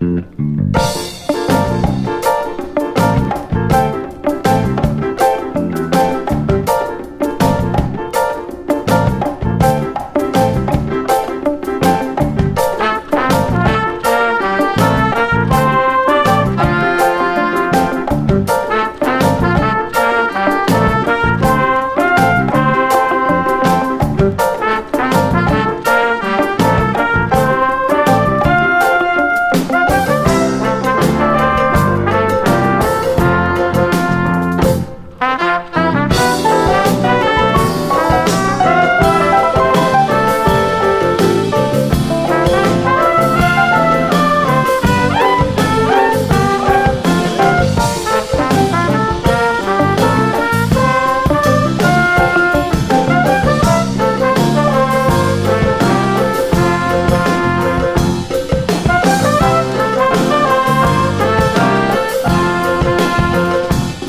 Mm-hmm.